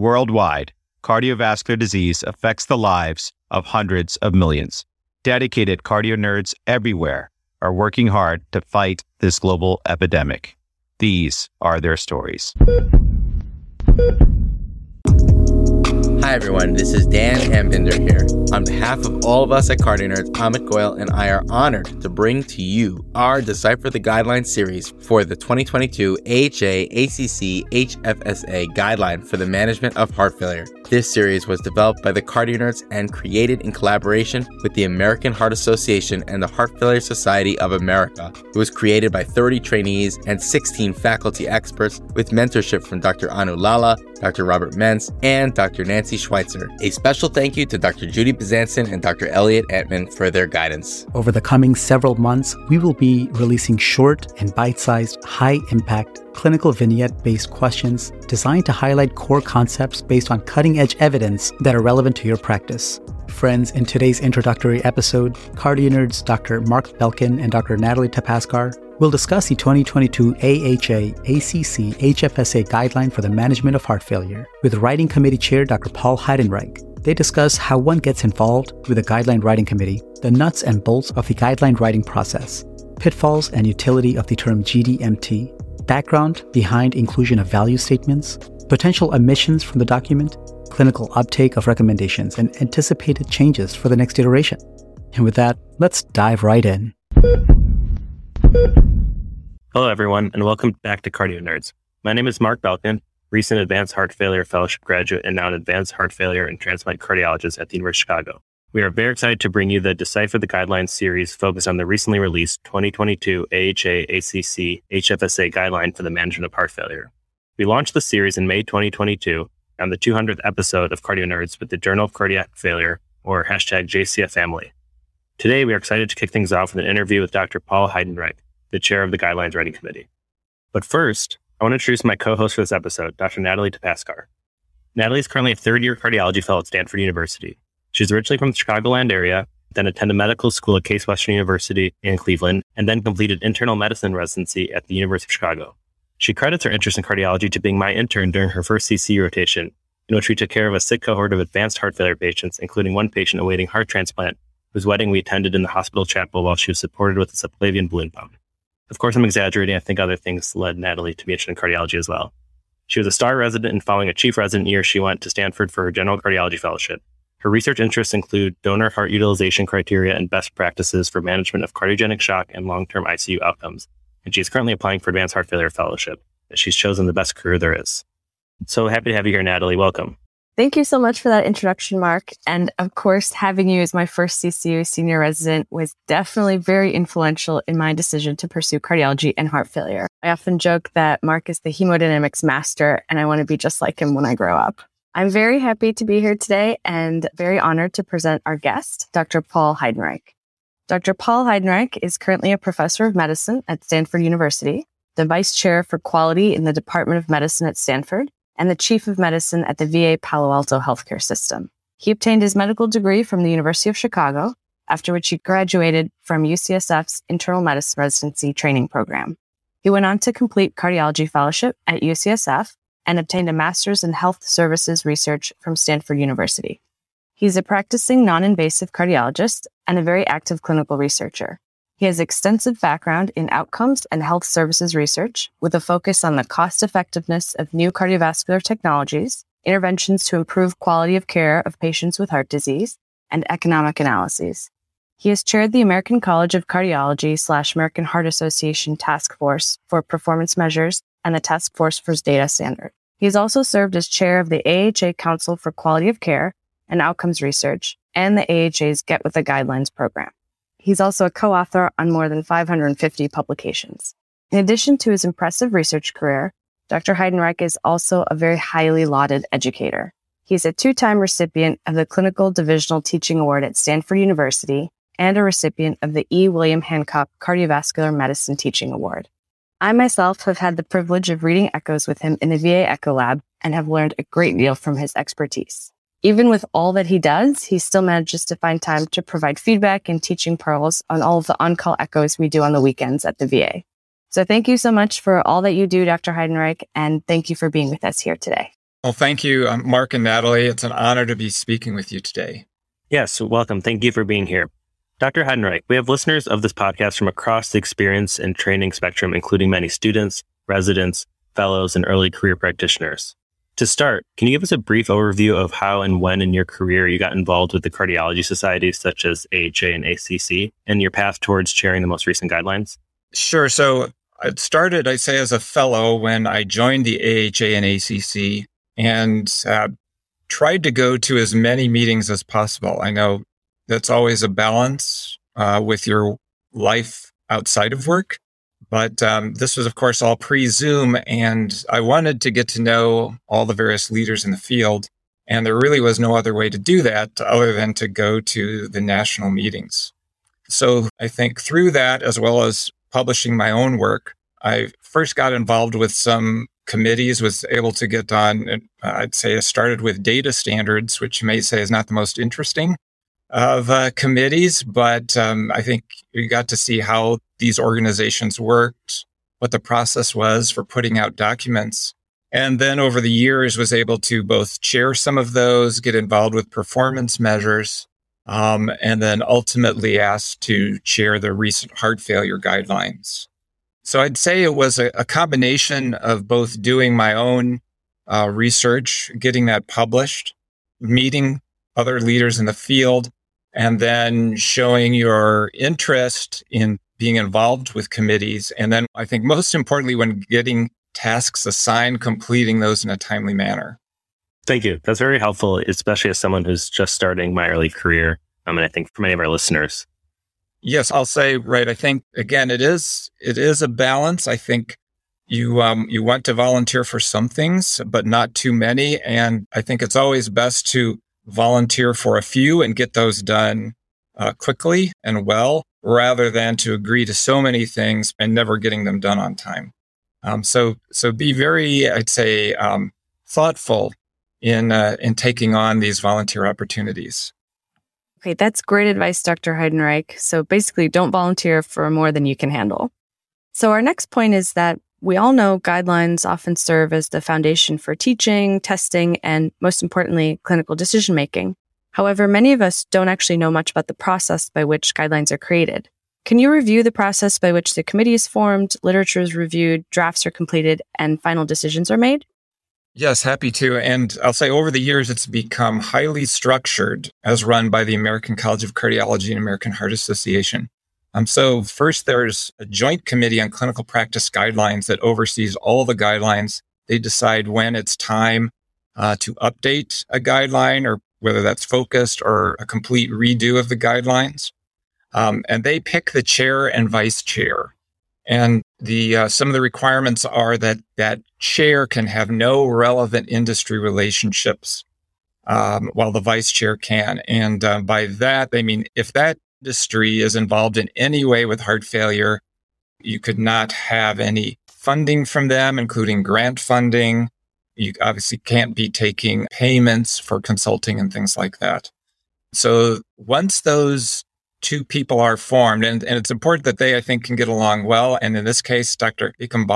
Worldwide, cardiovascular disease affects the lives of hundreds of millions. Dedicated cardio nerds everywhere are working hard to fight this global epidemic. These are their stories. Hi everyone, this is Dan Ambinder here. On behalf of all of us at Cardio Nerds, Amit Goyal and I are honored to bring to you our Decipher the Guidelines series for the 2022 AHA ACC HFSA Guideline for the Management of Heart Failure. This series was developed by the Cardio Nerds and created in collaboration with the American Heart Association and the Heart Failure Society of America. It was created by 30 trainees and 16 faculty experts with mentorship from Dr. Anu Lala, Dr. Robert Mentz, and Dr. Nancy Schweitzer. A special thank you to Dr. Judy Bezanson and Dr. Elliot Antman for their guidance. Over the coming several months, we will be releasing short and bite sized, high impact, clinical vignette based questions designed to highlight core concepts based on cutting edge evidence that are relevant to your practice. Friends, in today's introductory episode, Cardio Nerds Dr. Mark Belkin and Dr. Natalie Tapaskar will discuss the 2022 AHA ACC HFSA guideline for the management of heart failure with writing committee chair Dr. Paul Heidenreich. They discuss how one gets involved with a guideline writing committee, the nuts and bolts of the guideline writing process, pitfalls and utility of the term GDMT, background behind inclusion of value statements, potential omissions from the document, clinical uptake of recommendations, and anticipated changes for the next iteration. And with that, let's dive right in. Hello, everyone, and welcome back to Cardio Nerds. My name is Mark Belkin, recent Advanced Heart Failure Fellowship graduate and now an Advanced Heart Failure and Transplant Cardiologist at the University of Chicago. We are very excited to bring you the Decipher the Guidelines series focused on the recently released 2022 AHA ACC HFSA guideline for the management of heart failure. We launched the series in May 2022 on the 200th episode of Cardio Nerds with the Journal of Cardiac Failure, or hashtag JCF family. Today, we are excited to kick things off with an interview with Dr. Paul Heidenreich, the chair of the Guidelines Writing Committee. But first, I want to introduce my co-host for this episode, Dr. Natalie Tapaskar. Natalie is currently a third-year cardiology fellow at Stanford University. She's originally from the Chicagoland area, then attended medical school at Case Western University in Cleveland, and then completed internal medicine residency at the University of Chicago. She credits her interest in cardiology to being my intern during her first CC rotation, in which we took care of a sick cohort of advanced heart failure patients, including one patient awaiting heart transplant, whose wedding we attended in the hospital chapel while she was supported with a subclavian balloon pump. Of course, I'm exaggerating. I think other things led Natalie to be interested in cardiology as well. She was a star resident, and following a chief resident year, she went to Stanford for her general cardiology fellowship. Her research interests include donor heart utilization criteria and best practices for management of cardiogenic shock and long term ICU outcomes. And she's currently applying for advanced heart failure fellowship. She's chosen the best career there is. So happy to have you here, Natalie. Welcome. Thank you so much for that introduction, Mark. And of course, having you as my first CCU senior resident was definitely very influential in my decision to pursue cardiology and heart failure. I often joke that Mark is the hemodynamics master, and I want to be just like him when I grow up. I'm very happy to be here today and very honored to present our guest, Dr. Paul Heidenreich. Dr. Paul Heidenreich is currently a professor of medicine at Stanford University, the vice chair for quality in the Department of Medicine at Stanford, and the chief of medicine at the VA Palo Alto healthcare system. He obtained his medical degree from the University of Chicago, after which he graduated from UCSF's internal medicine residency training program. He went on to complete cardiology fellowship at UCSF and obtained a master's in health services research from Stanford University. He's a practicing non-invasive cardiologist and a very active clinical researcher. He has extensive background in outcomes and health services research with a focus on the cost effectiveness of new cardiovascular technologies, interventions to improve quality of care of patients with heart disease, and economic analyses. He has chaired the American College of Cardiology slash American Heart Association Task Force for Performance Measures and the Task Force for Data Standard. He has also served as chair of the AHA Council for Quality of Care and Outcomes Research and the AHA's Get with the Guidelines program. He's also a co-author on more than 550 publications. In addition to his impressive research career, Dr. Heidenreich is also a very highly lauded educator. He's a two-time recipient of the Clinical Divisional Teaching Award at Stanford University and a recipient of the E. William Hancock Cardiovascular Medicine Teaching Award. I myself have had the privilege of reading echoes with him in the VA Echo Lab and have learned a great deal from his expertise even with all that he does, he still manages to find time to provide feedback and teaching pearls on all of the on-call echoes we do on the weekends at the VA. So thank you so much for all that you do, Dr. Heidenreich, and thank you for being with us here today. Well, thank you, um, Mark and Natalie. It's an honor to be speaking with you today. Yes, welcome. Thank you for being here. Dr. Heidenreich, we have listeners of this podcast from across the experience and training spectrum, including many students, residents, fellows, and early career practitioners. To start, can you give us a brief overview of how and when in your career you got involved with the cardiology societies such as AHA and ACC and your path towards chairing the most recent guidelines? Sure. So I started, I'd say, as a fellow when I joined the AHA and ACC and uh, tried to go to as many meetings as possible. I know that's always a balance uh, with your life outside of work. But um, this was, of course, all pre Zoom, and I wanted to get to know all the various leaders in the field. And there really was no other way to do that other than to go to the national meetings. So I think through that, as well as publishing my own work, I first got involved with some committees, was able to get on, uh, I'd say I started with data standards, which you may say is not the most interesting of uh, committees, but um, I think you got to see how these organizations worked, what the process was for putting out documents. And then over the years was able to both chair some of those, get involved with performance measures, um, and then ultimately asked to chair the recent heart failure guidelines. So I'd say it was a, a combination of both doing my own uh, research, getting that published, meeting other leaders in the field, and then showing your interest in being involved with committees. And then I think most importantly, when getting tasks assigned, completing those in a timely manner. Thank you. That's very helpful, especially as someone who's just starting my early career. Um, and I think for many of our listeners. Yes, I'll say, right. I think again, it is, it is a balance. I think you, um, you want to volunteer for some things, but not too many. And I think it's always best to volunteer for a few and get those done uh, quickly and well, rather than to agree to so many things and never getting them done on time. Um, so, so be very, I'd say, um, thoughtful in uh, in taking on these volunteer opportunities. Okay, that's great advice, Dr. Heidenreich. So basically, don't volunteer for more than you can handle. So our next point is that we all know guidelines often serve as the foundation for teaching, testing, and most importantly, clinical decision making. However, many of us don't actually know much about the process by which guidelines are created. Can you review the process by which the committee is formed, literature is reviewed, drafts are completed, and final decisions are made? Yes, happy to. And I'll say over the years, it's become highly structured as run by the American College of Cardiology and American Heart Association. Um, so first, there's a joint committee on clinical practice guidelines that oversees all the guidelines. They decide when it's time uh, to update a guideline or whether that's focused or a complete redo of the guidelines. Um, and they pick the chair and vice chair. And the uh, some of the requirements are that that chair can have no relevant industry relationships, um, while the vice chair can. And uh, by that they mean if that industry is involved in any way with heart failure, you could not have any funding from them, including grant funding. You obviously can't be taking payments for consulting and things like that. So once those two people are formed, and, and it's important that they, I think, can get along well. And in this case, Dr. Biykem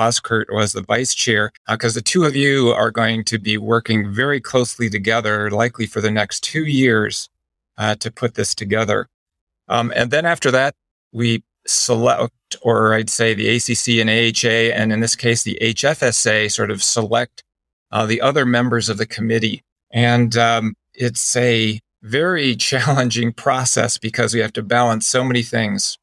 was the vice chair because uh, the two of you are going to be working very closely together, likely for the next two years uh, to put this together. Um, and then after that, we select, or I'd say the ACC and AHA, and in this case, the HFSA sort of select uh, the other members of the committee. And um, it's a very challenging process because we have to balance so many things.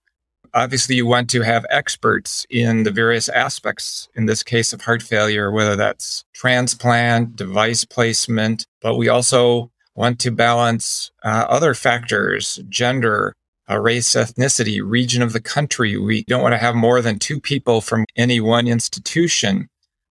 Obviously, you want to have experts in the various aspects, in this case of heart failure, whether that's transplant, device placement, but we also want to balance uh, other factors, gender, uh, race, ethnicity, region of the country. We don't want to have more than two people from any one institution.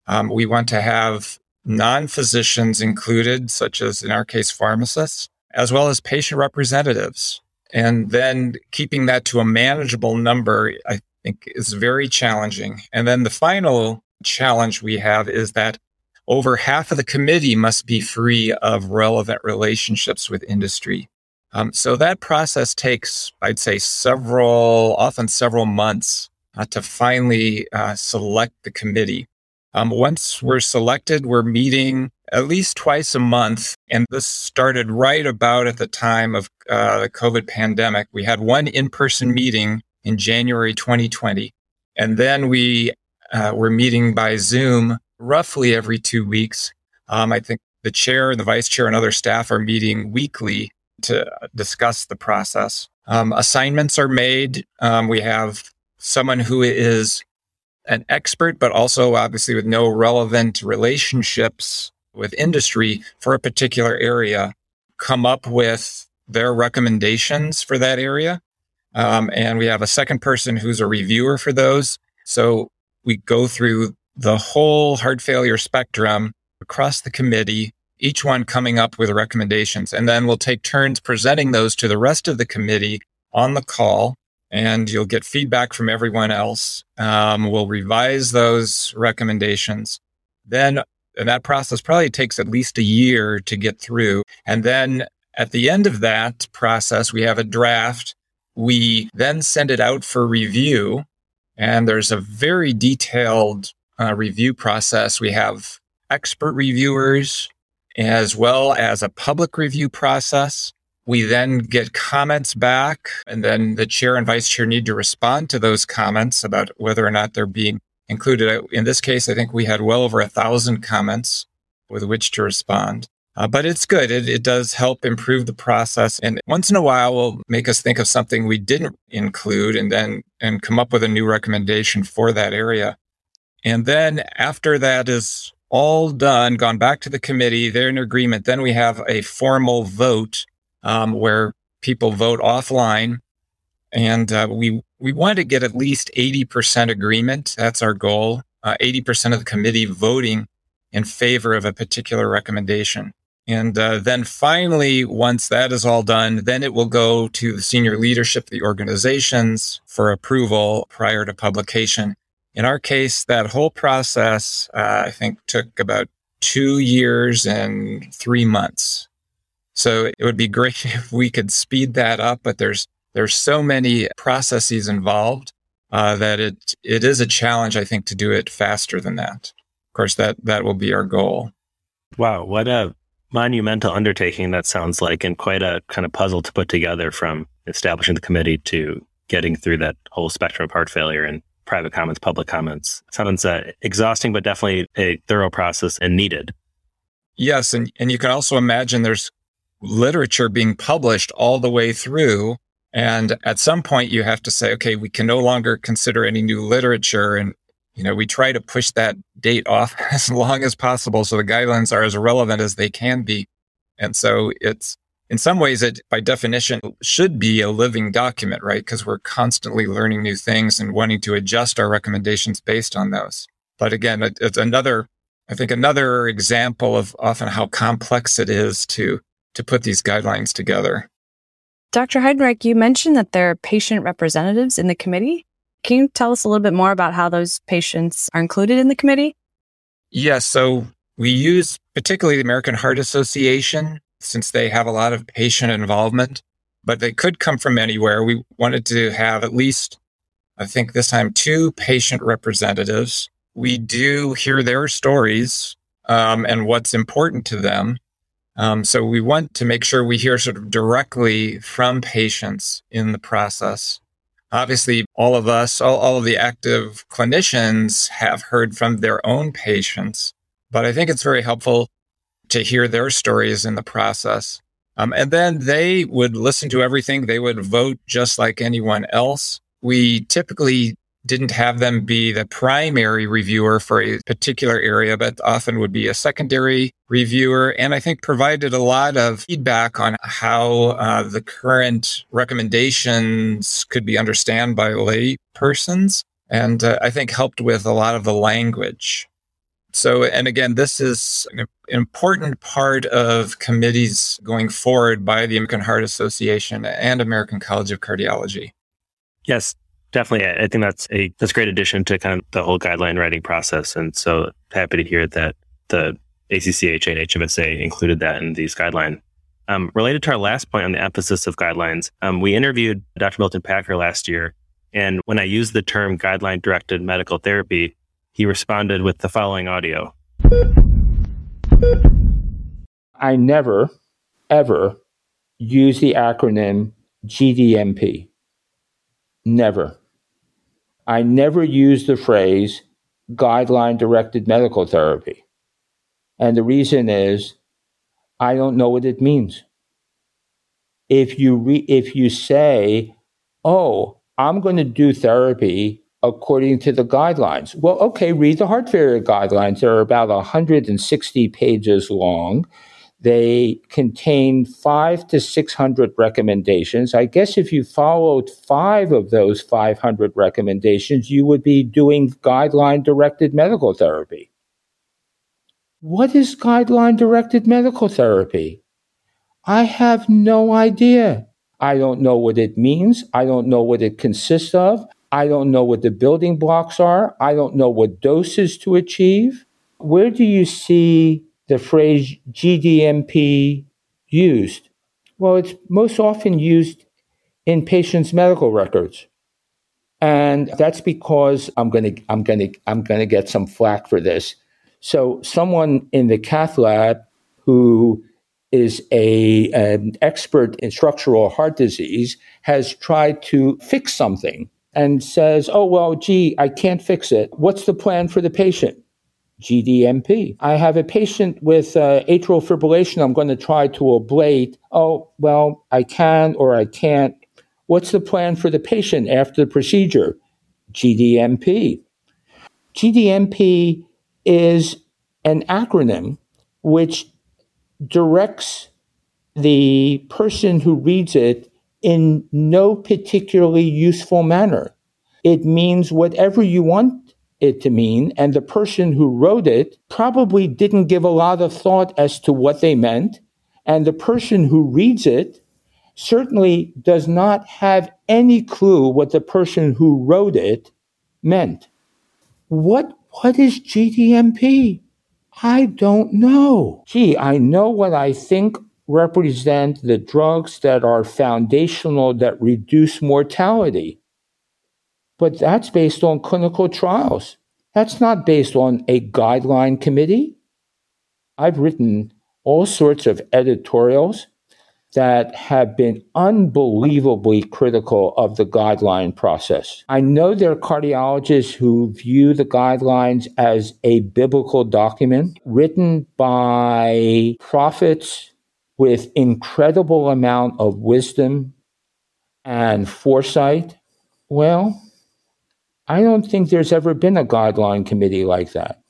Um, we want to have non physicians included, such as in our case, pharmacists, as well as patient representatives. And then keeping that to a manageable number, I think is very challenging. And then the final challenge we have is that over half of the committee must be free of relevant relationships with industry. Um, so that process takes, I'd say, several, often several months uh, to finally uh, select the committee. Um, once we're selected, we're meeting at least twice a month. And this started right about at the time of uh, the COVID pandemic. We had one in person meeting in January 2020. And then we uh, were meeting by Zoom roughly every two weeks. Um, I think the chair and the vice chair and other staff are meeting weekly to discuss the process. Um, assignments are made. Um, we have someone who is an expert, but also obviously with no relevant relationships with industry for a particular area, come up with their recommendations for that area. Um, and we have a second person who's a reviewer for those. So we go through the whole heart failure spectrum across the committee, each one coming up with recommendations. And then we'll take turns presenting those to the rest of the committee on the call. And you'll get feedback from everyone else. Um, we'll revise those recommendations. Then and that process probably takes at least a year to get through. And then at the end of that process, we have a draft. We then send it out for review. And there's a very detailed uh, review process. We have expert reviewers as well as a public review process. We then get comments back, and then the chair and vice chair need to respond to those comments about whether or not they're being included. In this case, I think we had well over a thousand comments with which to respond. Uh, but it's good. It, it does help improve the process. And once in a while, will make us think of something we didn't include and then and come up with a new recommendation for that area. And then after that is all done, gone back to the committee, they're in agreement. Then we have a formal vote um, where people vote offline. And uh, we we want to get at least 80% agreement. That's our goal. Uh, 80% of the committee voting in favor of a particular recommendation. And uh, then finally, once that is all done, then it will go to the senior leadership of the organizations for approval prior to publication. In our case, that whole process, uh, I think, took about two years and three months. So it would be great if we could speed that up, but there's there's so many processes involved uh, that it it is a challenge, I think, to do it faster than that. Of course, that that will be our goal. Wow, what a monumental undertaking that sounds like, and quite a kind of puzzle to put together from establishing the committee to getting through that whole spectrum of heart failure and private comments, public comments. Sounds uh, exhausting, but definitely a thorough process and needed. Yes, and and you can also imagine there's literature being published all the way through and at some point you have to say, okay, we can no longer consider any new literature. And, you know, we try to push that date off as long as possible. So the guidelines are as relevant as they can be. And so it's, in some ways, it by definition should be a living document, right? Because we're constantly learning new things and wanting to adjust our recommendations based on those. But again, it's another, I think another example of often how complex it is to, to put these guidelines together. Dr. Heidenreich, you mentioned that there are patient representatives in the committee. Can you tell us a little bit more about how those patients are included in the committee? Yes. So we use particularly the American Heart Association since they have a lot of patient involvement, but they could come from anywhere. We wanted to have at least, I think this time, two patient representatives. We do hear their stories um, and what's important to them. Um, so we want to make sure we hear sort of directly from patients in the process. Obviously, all of us, all, all of the active clinicians have heard from their own patients, but I think it's very helpful to hear their stories in the process. Um, and then they would listen to everything. They would vote just like anyone else. We typically didn't have them be the primary reviewer for a particular area, but often would be a secondary reviewer. And I think provided a lot of feedback on how uh, the current recommendations could be understood by lay persons. And uh, I think helped with a lot of the language. So, and again, this is an important part of committees going forward by the American Heart Association and American College of Cardiology. Yes, Definitely. I think that's a that's a great addition to kind of the whole guideline writing process. And so happy to hear that the ACCH and HFSA included that in these guidelines. Um, related to our last point on the emphasis of guidelines, um, we interviewed Dr. Milton Packer last year. And when I used the term guideline directed medical therapy, he responded with the following audio. I never, ever use the acronym GDMT. Never. I never use the phrase guideline directed medical therapy. And the reason is I don't know what it means. If you re- if you say, "Oh, I'm going to do therapy according to the guidelines." Well, okay, read the heart failure guidelines. They're about 160 pages long. They contain five to 600 recommendations. I guess if you followed five of those 500 recommendations, you would be doing guideline directed medical therapy. What is guideline directed medical therapy? I have no idea. I don't know what it means. I don't know what it consists of. I don't know what the building blocks are. I don't know what doses to achieve. Where do you see the phrase GDMT used? Well, it's most often used in patients' medical records. And that's because I'm going to I'm going to I'm going to get some flack for this. So someone in the cath lab who is a an expert in structural heart disease has tried to fix something and says, "Oh well, gee, I can't fix it. What's the plan for the patient?" GDMT. I have a patient with uh, atrial fibrillation I'm going to try to ablate. Oh, well, I can or I can't. What's the plan for the patient after the procedure? GDMT. GDMT is an acronym which directs the person who reads it in no particularly useful manner. It means whatever you want it to mean, and the person who wrote it probably didn't give a lot of thought as to what they meant, and the person who reads it certainly does not have any clue what the person who wrote it meant. What what is GDMT? I don't know. Gee, I know what I think represent the drugs that are foundational that reduce mortality. But that's based on clinical trials. That's not based on a guideline committee. I've written all sorts of editorials that have been unbelievably critical of the guideline process. I know there are cardiologists who view the guidelines as a biblical document written by prophets with incredible amount of wisdom and foresight. Well, I don't think there's ever been a guideline committee like that.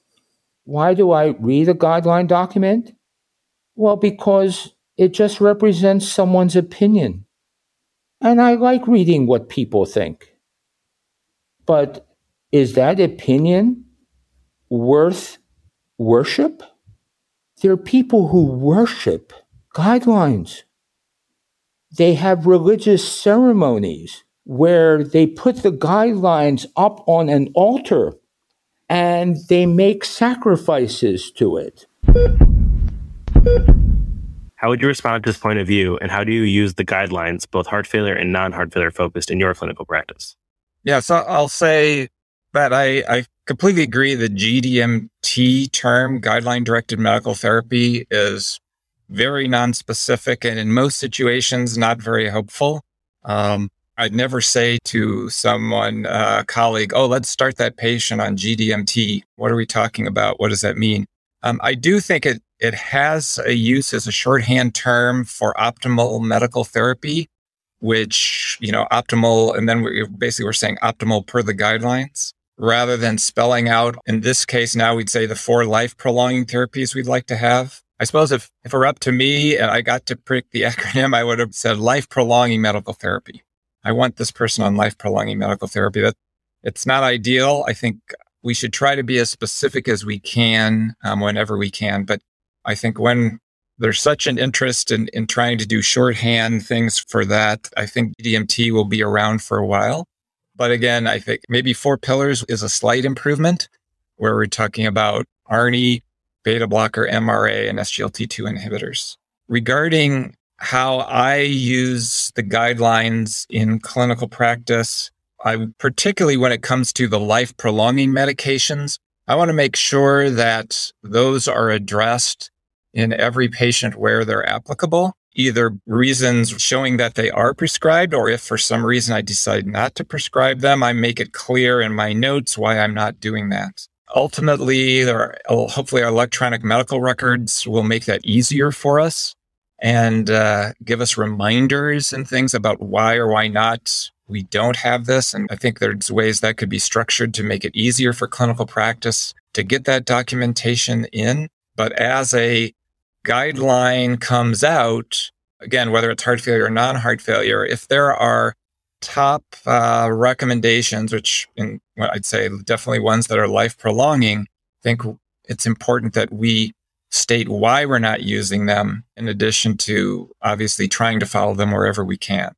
Why do I read a guideline document? Well, because it just represents someone's opinion. And I like reading what people think. But is that opinion worth worship? There are people who worship guidelines. They have religious ceremonies where they put the guidelines up on an altar and they make sacrifices to it. How would you respond to this point of view, and how do you use the guidelines, both heart failure and non heart failure focused, in your clinical practice? Yeah, so I'll say that I, I completely agree the GDMT term, guideline directed medical therapy, is very non-specific and in most situations not very helpful. Um, I'd never say to someone, a uh, colleague, oh, let's start that patient on GDMT. What are we talking about? What does that mean? Um, I do think it, it has a use as a shorthand term for optimal medical therapy, which, you know, optimal, and then we basically we're saying optimal per the guidelines rather than spelling out, in this case, now we'd say the four life prolonging therapies we'd like to have. I suppose if, if it were up to me and I got to pick the acronym, I would have said life prolonging medical therapy. I want this person on life prolonging medical therapy. That it's not ideal. I think we should try to be as specific as we can um, whenever we can. But I think when there's such an interest in, in trying to do shorthand things for that, I think DMT will be around for a while. But again, I think maybe four pillars is a slight improvement where we're talking about ARNI, beta blocker, MRA, and SGLT2 inhibitors. Regarding how I use the guidelines in clinical practice. I particularly when it comes to the life prolonging medications, I want to make sure that those are addressed in every patient where they're applicable, either reasons showing that they are prescribed, or if for some reason I decide not to prescribe them, I make it clear in my notes why I'm not doing that. Ultimately, are, hopefully our electronic medical records will make that easier for us and uh, give us reminders and things about why or why not we don't have this. And I think there's ways that could be structured to make it easier for clinical practice to get that documentation in. But as a guideline comes out, again, whether it's heart failure or non heart failure, if there are top uh, recommendations, which in, I'd say definitely ones that are life prolonging, I think it's important that we state why we're not using them in addition to obviously trying to follow them wherever we can.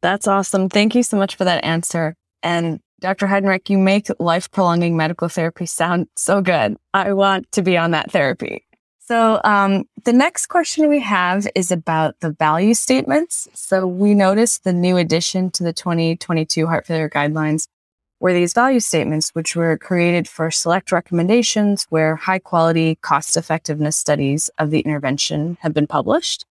That's awesome. Thank you so much for that answer. And Dr. Heidenreich, you make life prolonging medical therapy sound so good. I want to be on that therapy. So, um, the next question we have is about the value statements. So, we noticed the new addition to the 2022 heart failure guidelines were these value statements, which were created for select recommendations where high quality cost effectiveness studies of the intervention have been published.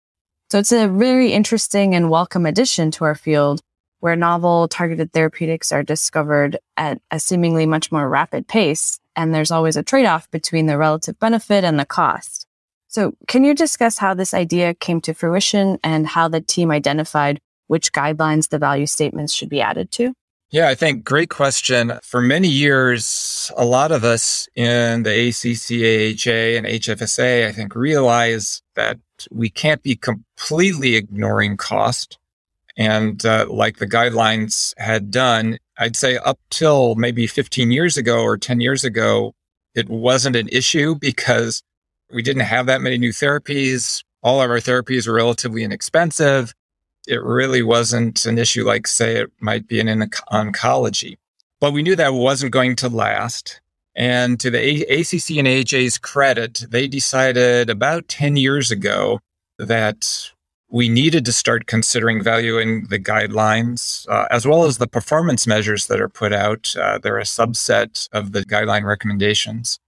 So it's a very interesting and welcome addition to our field where novel targeted therapeutics are discovered at a seemingly much more rapid pace. And there's always a trade off between the relative benefit and the cost. So can you discuss how this idea came to fruition and how the team identified which guidelines the value statements should be added to? Yeah, I think great question. For many years, a lot of us in the ACC/AHA and HFSA, I think, realize that we can't be completely ignoring cost. And uh, like the guidelines had done, I'd say up till maybe 15 years ago or 10 years ago, it wasn't an issue because we didn't have that many new therapies. All of our therapies were relatively inexpensive it really wasn't an issue like, say, it might be in oncology. But we knew that wasn't going to last. And to the ACC and AHA's credit, they decided about 10 years ago that we needed to start considering valuing the guidelines uh, as well as the performance measures that are put out. Uh, they're a subset of the guideline recommendations.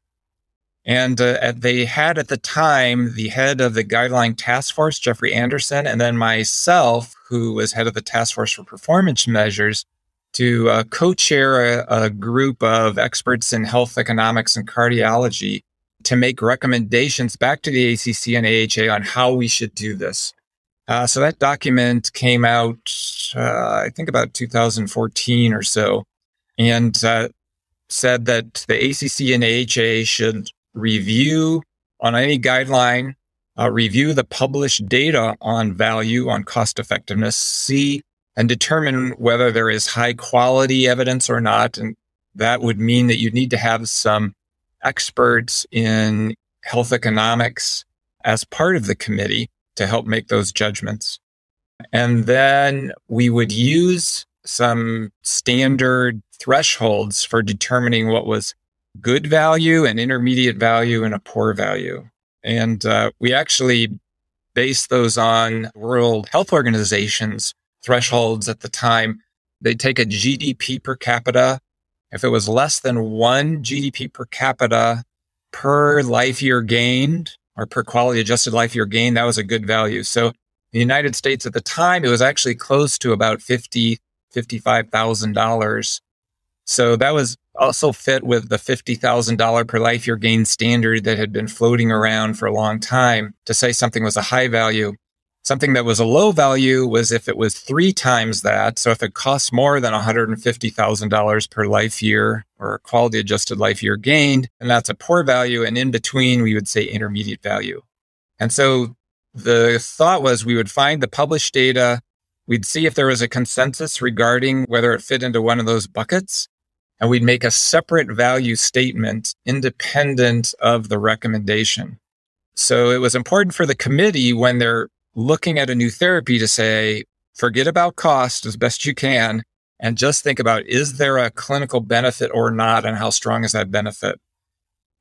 And uh, they had at the time the head of the guideline task force, Jeffrey Anderson, and then myself, who was head of the task force for performance measures, to uh, co chair a, a, group of experts in health economics and cardiology to make recommendations back to the ACC and AHA on how we should do this. Uh, so that document came out, uh, I think about 2014 or so, and uh, said that the ACC and AHA should review on any guideline, uh, review the published data on value, on cost effectiveness, see and determine whether there is high quality evidence or not. And that would mean that you need to have some experts in health economics as part of the committee to help make those judgments. And then we would use some standard thresholds for determining what was good value, an intermediate value, and a poor value. And uh, we actually base those on World Health Organization's thresholds at the time. They take a GDP per capita. If it was less than one GDP per capita per life year gained or per quality adjusted life year gained, that was a good value. So the United States at the time, it was actually close to about fifty, fifty-five thousand dollars. So that was also fit with the $50,000 per life year gain standard that had been floating around for a long time to say something was a high value. Something that was a low value was if it was three times that. So if it costs more than $150,000 per life year or quality adjusted life year gained, and that's a poor value. And in between, we would say intermediate value. And so the thought was we would find the published data. We'd see if there was a consensus regarding whether it fit into one of those buckets and we'd make a separate value statement independent of the recommendation. So it was important for the committee when they're looking at a new therapy to say, forget about cost as best you can and just think about is there a clinical benefit or not and how strong is that benefit?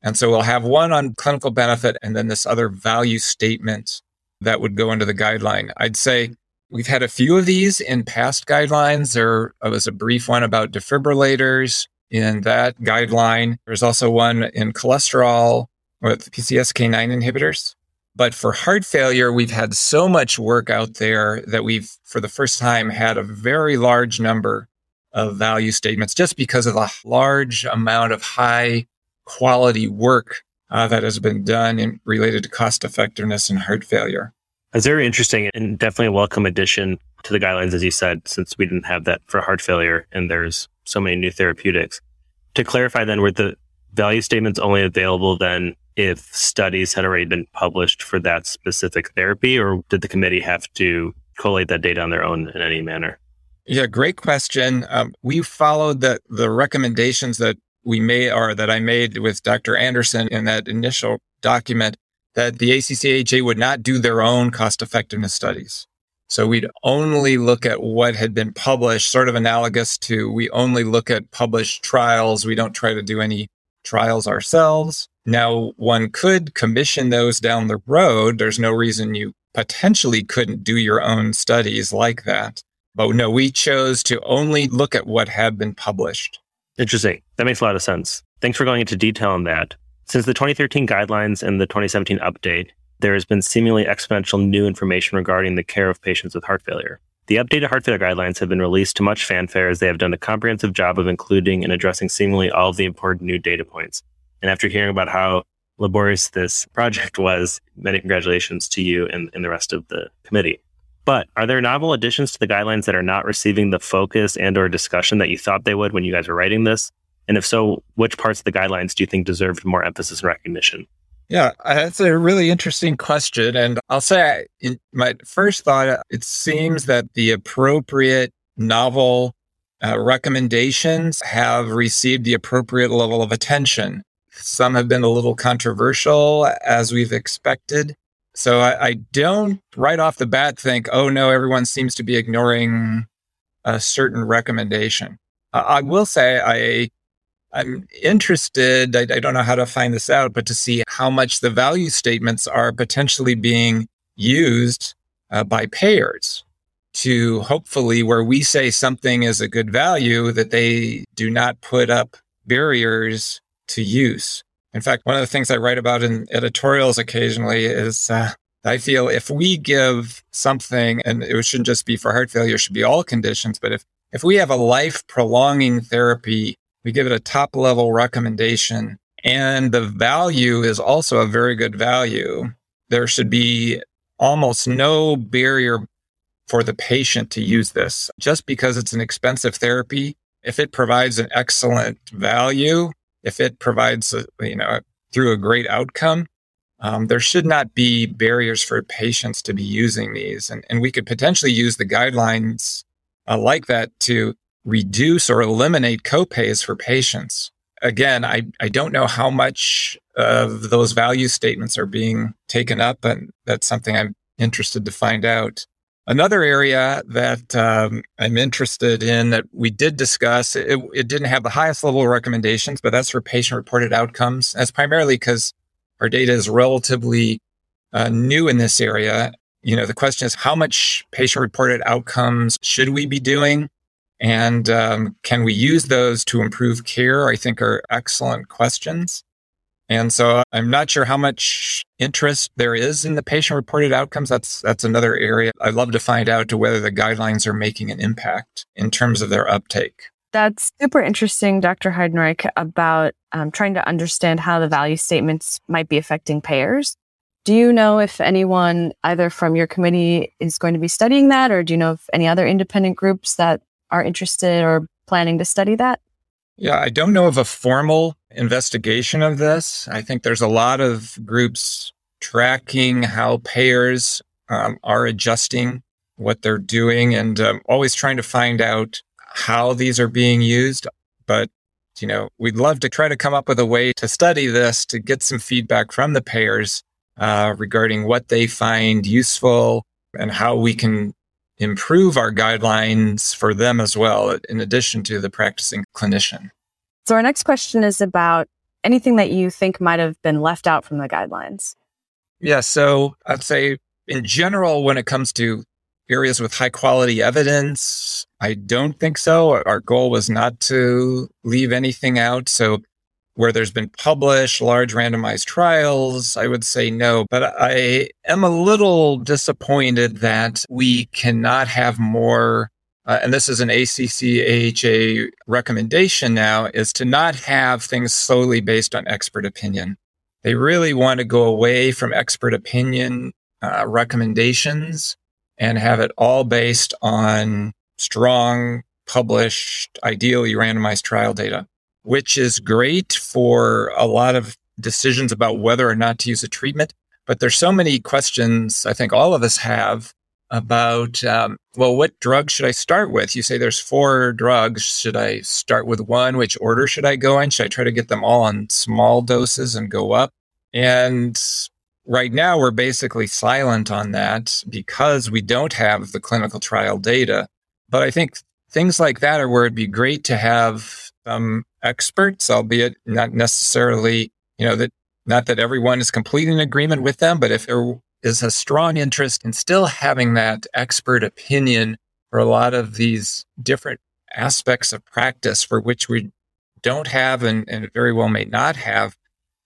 And so we'll have one on clinical benefit and then this other value statement that would go into the guideline. I'd say we've had a few of these in past guidelines. There was a brief one about defibrillators in that guideline. There's also one in cholesterol with PCSK9 inhibitors. But for heart failure, we've had so much work out there that we've, for the first time, had a very large number of value statements just because of the large amount of high quality work uh, that has been done in, related to cost effectiveness and heart failure. It's very interesting and definitely a welcome addition to the guidelines, as you said, since we didn't have that for heart failure and there's so many new therapeutics. To clarify then, were the value statements only available then if studies had already been published for that specific therapy, or did the committee have to collate that data on their own in any manner? Yeah, great question. Um, we followed the the recommendations that we made or that I made with Dr. Anderson in that initial document that the ACCHA would not do their own cost effectiveness studies. So we'd only look at what had been published, sort of analogous to we only look at published trials. We don't try to do any trials ourselves. Now, one could commission those down the road. There's no reason you potentially couldn't do your own studies like that. But no, we chose to only look at what had been published. Interesting. That makes a lot of sense. Thanks for going into detail on that. Since the 2013 guidelines and the 2017 update, there has been seemingly exponential new information regarding the care of patients with heart failure. The updated heart failure guidelines have been released to much fanfare as they have done a comprehensive job of including and addressing seemingly all of the important new data points. And after hearing about how laborious this project was, many congratulations to you and, and the rest of the committee. But are there novel additions to the guidelines that are not receiving the focus and or discussion that you thought they would when you guys were writing this? And if so, which parts of the guidelines do you think deserved more emphasis and recognition? Yeah, that's a really interesting question. And I'll say, in my first thought, it seems that the appropriate novel uh, recommendations have received the appropriate level of attention. Some have been a little controversial, as we've expected. So I, I don't right off the bat think, oh no, everyone seems to be ignoring a certain recommendation. Uh, I will say I I'm interested. I, I, don't know how to find this out, but to see how much the value statements are potentially being used uh, by payers to hopefully where we say something is a good value that they do not put up barriers to use. In fact, one of the things I write about in editorials occasionally is uh, I feel if we give something, and it shouldn't just be for heart failure, it should be all conditions, but if, if we have a life prolonging therapy, we give it a top level recommendation, and the value is also a very good value, there should be almost no barrier for the patient to use this. Just because it's an expensive therapy, if it provides an excellent value, if it provides, a, you know, through a great outcome, um, there should not be barriers for patients to be using these. And, and we could potentially use the guidelines uh, like that to reduce or eliminate copays for patients. Again, I, I don't know how much of those value statements are being taken up, and that's something I'm interested to find out. Another area that um, I'm interested in that we did discuss, it, it, didn't have the highest level of recommendations, but that's for patient reported outcomes. That's primarily because our data is relatively uh, new in this area. You know, the question is how much patient reported outcomes should we be doing? And um, can we use those to improve care? I think are excellent questions. And so I'm not sure how much interest there is in the patient reported outcomes. That's that's another area I'd love to find out to whether the guidelines are making an impact in terms of their uptake. That's super interesting, Dr. Heidenreich, about um, trying to understand how the value statements might be affecting payers. Do you know if anyone, either from your committee, is going to be studying that, or do you know of any other independent groups that are interested or planning to study that? Yeah, I don't know of a formal investigation of this. I think there's a lot of groups tracking how payers um, are adjusting what they're doing and um, always trying to find out how these are being used. But, you know, we'd love to try to come up with a way to study this to get some feedback from the payers uh, regarding what they find useful and how we can improve our guidelines for them as well, in addition to the practicing clinician. So, our next question is about anything that you think might have been left out from the guidelines. Yeah. So, I'd say in general, when it comes to areas with high quality evidence, I don't think so. Our goal was not to leave anything out. So, where there's been published large randomized trials, I would say no. But I am a little disappointed that we cannot have more. Uh, and this is an ACC AHA recommendation now is to not have things solely based on expert opinion. They really want to go away from expert opinion uh, recommendations and have it all based on strong, published, ideally randomized trial data which is great for a lot of decisions about whether or not to use a treatment. But there's so many questions I think all of us have about, um, well, what drug should I start with? You say there's four drugs. Should I start with one? Which order should I go in? Should I try to get them all on small doses and go up? And right now we're basically silent on that because we don't have the clinical trial data. But I think things like that are where it'd be great to have some experts, albeit not necessarily, you know, that not that everyone is completely in agreement with them, but if there is a strong interest in still having that expert opinion for a lot of these different aspects of practice for which we don't have and, and very well may not have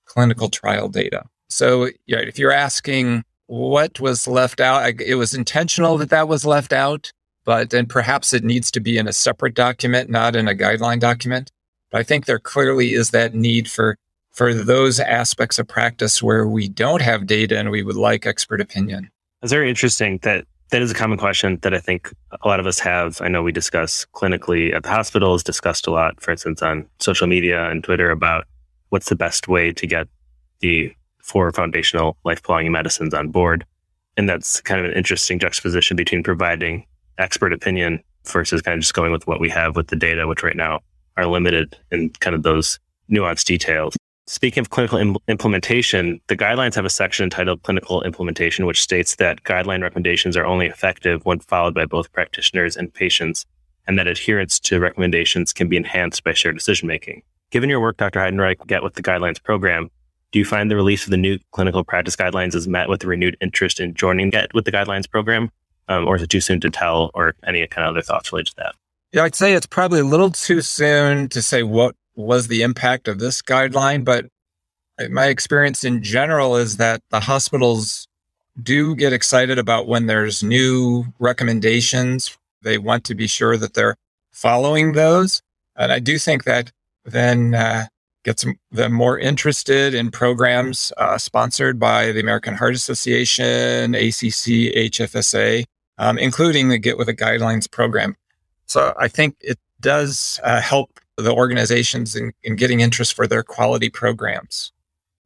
clinical trial data. So, yeah, if you're asking what was left out, it was intentional that that was left out, but then perhaps it needs to be in a separate document, not in a guideline document. But I think there clearly is that need for for those aspects of practice where we don't have data and we would like expert opinion. It's very interesting that that is a common question that I think a lot of us have. I know we discuss clinically at the hospitals, discussed a lot, for instance, on social media and Twitter about what's the best way to get the four foundational life prolonging medicines on board. And that's kind of an interesting juxtaposition between providing expert opinion versus kind of just going with what we have with the data, which right now are limited in kind of those nuanced details. Speaking of clinical Im- implementation, the guidelines have a section entitled Clinical Implementation, which states that guideline recommendations are only effective when followed by both practitioners and patients, and that adherence to recommendations can be enhanced by shared decision making. Given your work, Dr. Heidenreich, Get with the Guidelines program, do you find the release of the new clinical practice guidelines is met with a renewed interest in joining Get with the Guidelines program? Um, or is it too soon to tell, or any kind of other thoughts related to that? Yeah, I'd say it's probably a little too soon to say what was the impact of this guideline, but my experience in general is that the hospitals do get excited about when there's new recommendations. They want to be sure that they're following those. And I do think that then uh, gets them more interested in programs uh, sponsored by the American Heart Association, ACC, HFSA, um, including the Get with the Guidelines program. So I think it does uh, help the organizations in, in getting interest for their quality programs.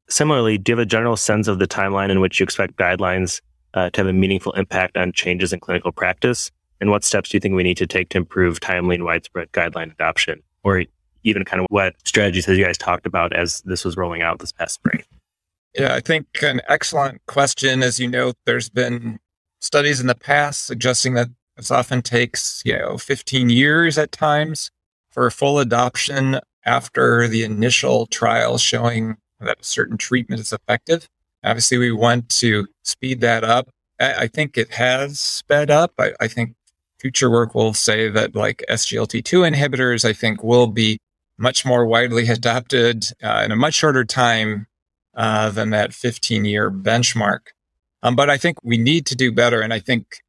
Similarly, do you have a general sense of the timeline in which you expect guidelines uh, to have a meaningful impact on changes in clinical practice? And what steps do you think we need to take to improve timely and widespread guideline adoption? Or even kind of what strategies have you guys talked about as this was rolling out this past spring? Yeah, I think an excellent question. As you know, there's been studies in the past suggesting that this often takes, you know, 15 years at times for full adoption after the initial trial showing that a certain treatment is effective. Obviously, we want to speed that up. I, think it has sped up. I, I think future work will say that like SGLT2 inhibitors, I think will be much more widely adopted uh, in a much shorter time uh, than that 15 year benchmark. Um, but I think we need to do better. And I think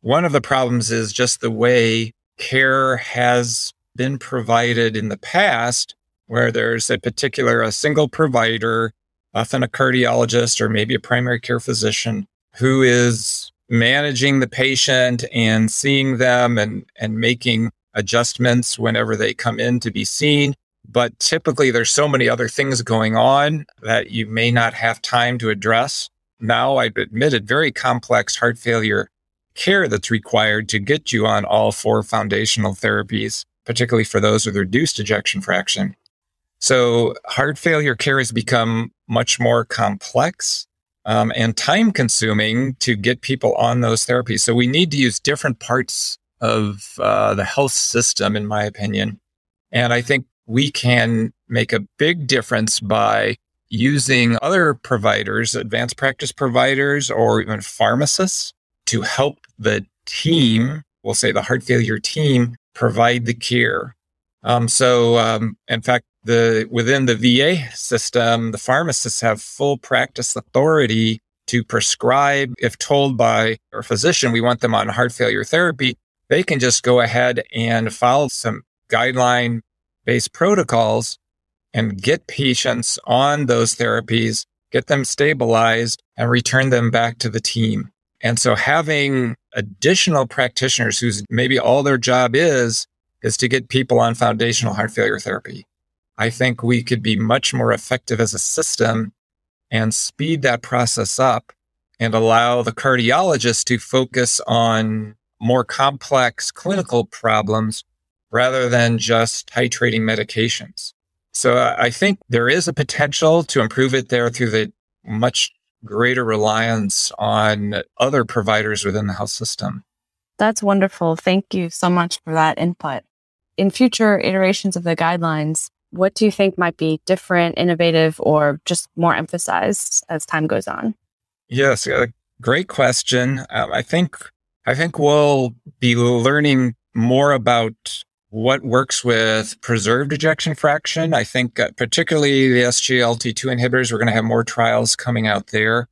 one of the problems is just the way care has been provided in the past, where there's a particular, a single provider, often a cardiologist or maybe a primary care physician who is managing the patient and seeing them and, and making adjustments whenever they come in to be seen. But typically there's so many other things going on that you may not have time to address. Now I've admitted very complex heart failure care that's required to get you on all four foundational therapies, particularly for those with reduced ejection fraction. So heart failure care has become much more complex um, and time consuming to get people on those therapies. So we need to use different parts of uh, the health system, in my opinion. And I think we can make a big difference by using other providers, advanced practice providers, or even pharmacists to help the team, we'll say the heart failure team, provide the care. Um, so, um, in fact, the within the VA system, the pharmacists have full practice authority to prescribe if told by a physician we want them on heart failure therapy, they can just go ahead and follow some guideline based protocols and get patients on those therapies, get them stabilized and return them back to the team. And so having additional practitioners whose maybe all their job is, is to get people on foundational heart failure therapy. I think we could be much more effective as a system and speed that process up and allow the cardiologist to focus on more complex clinical problems rather than just titrating medications. So uh, I think there is a potential to improve it there through the much greater reliance on other providers within the health system. That's wonderful. Thank you so much for that input. In future iterations of the guidelines, what do you think might be different, innovative, or just more emphasized as time goes on? Yes, uh, great question. Um, I think I think we'll be learning more about what works with preserved ejection fraction. I think uh, particularly the SGLT2 inhibitors, we're going to have more trials coming out there.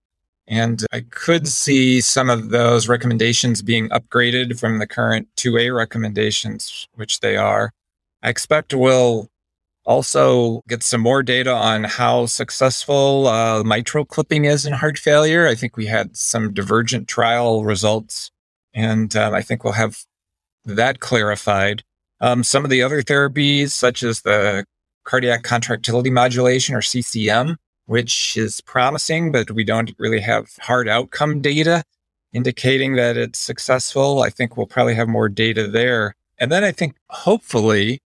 And I could see some of those recommendations being upgraded from the current 2A recommendations, which they are. I expect we'll also get some more data on how successful uh, mitral clipping is in heart failure. I think we had some divergent trial results, and um, I think we'll have that clarified. Um, some of the other therapies, such as the cardiac contractility modulation or CCM, which is promising, but we don't really have hard outcome data indicating that it's successful. I think we'll probably have more data there. And then I think hopefully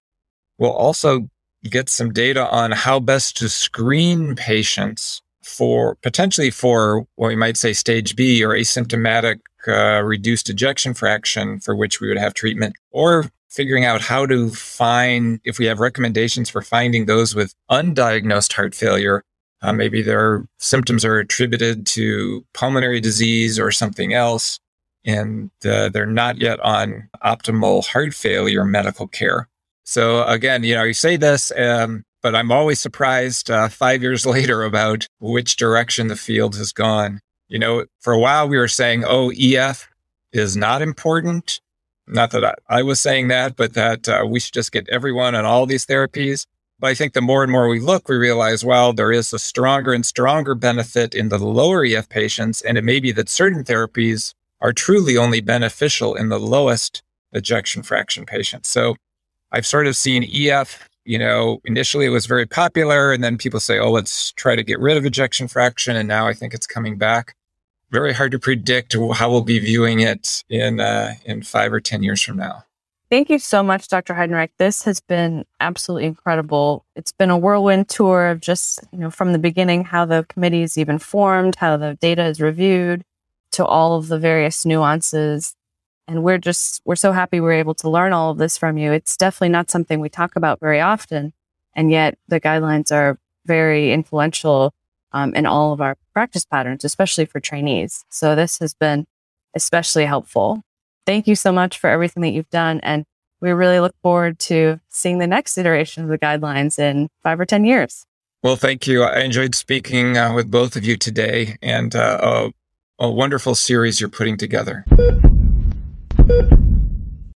we'll also get some data on how best to screen patients for potentially for what we might say stage B or asymptomatic uh, reduced ejection fraction for which we would have treatment, or figuring out how to find if we have recommendations for finding those with undiagnosed heart failure. Uh, maybe their symptoms are attributed to pulmonary disease or something else, and uh, they're not yet on optimal heart failure medical care. So again, you know, you say this, um, but I'm always surprised uh, five years later about which direction the field has gone. You know, for a while we were saying, oh, EF is not important. Not that I, I was saying that, but that uh, we should just get everyone on all these therapies. But I think the more and more we look, we realize, well, there is a stronger and stronger benefit in the lower EF patients. And it may be that certain therapies are truly only beneficial in the lowest ejection fraction patients. So I've sort of seen EF, you know, initially it was very popular and then people say, oh, let's try to get rid of ejection fraction. And now I think it's coming back. Very hard to predict how we'll be viewing it in, uh, in five or 10 years from now. Thank you so much, Dr. Heidenreich. This has been absolutely incredible. It's been a whirlwind tour of just, you know, from the beginning, how the committee is even formed, how the data is reviewed, to all of the various nuances and we're just, we're so happy we're able to learn all of this from you. It's definitely not something we talk about very often. And yet the guidelines are very influential um, in all of our practice patterns, especially for trainees. So this has been especially helpful. Thank you so much for everything that you've done. And we really look forward to seeing the next iteration of the guidelines in five or 10 years. Well, thank you. I enjoyed speaking uh, with both of you today and uh, a, a wonderful series you're putting together.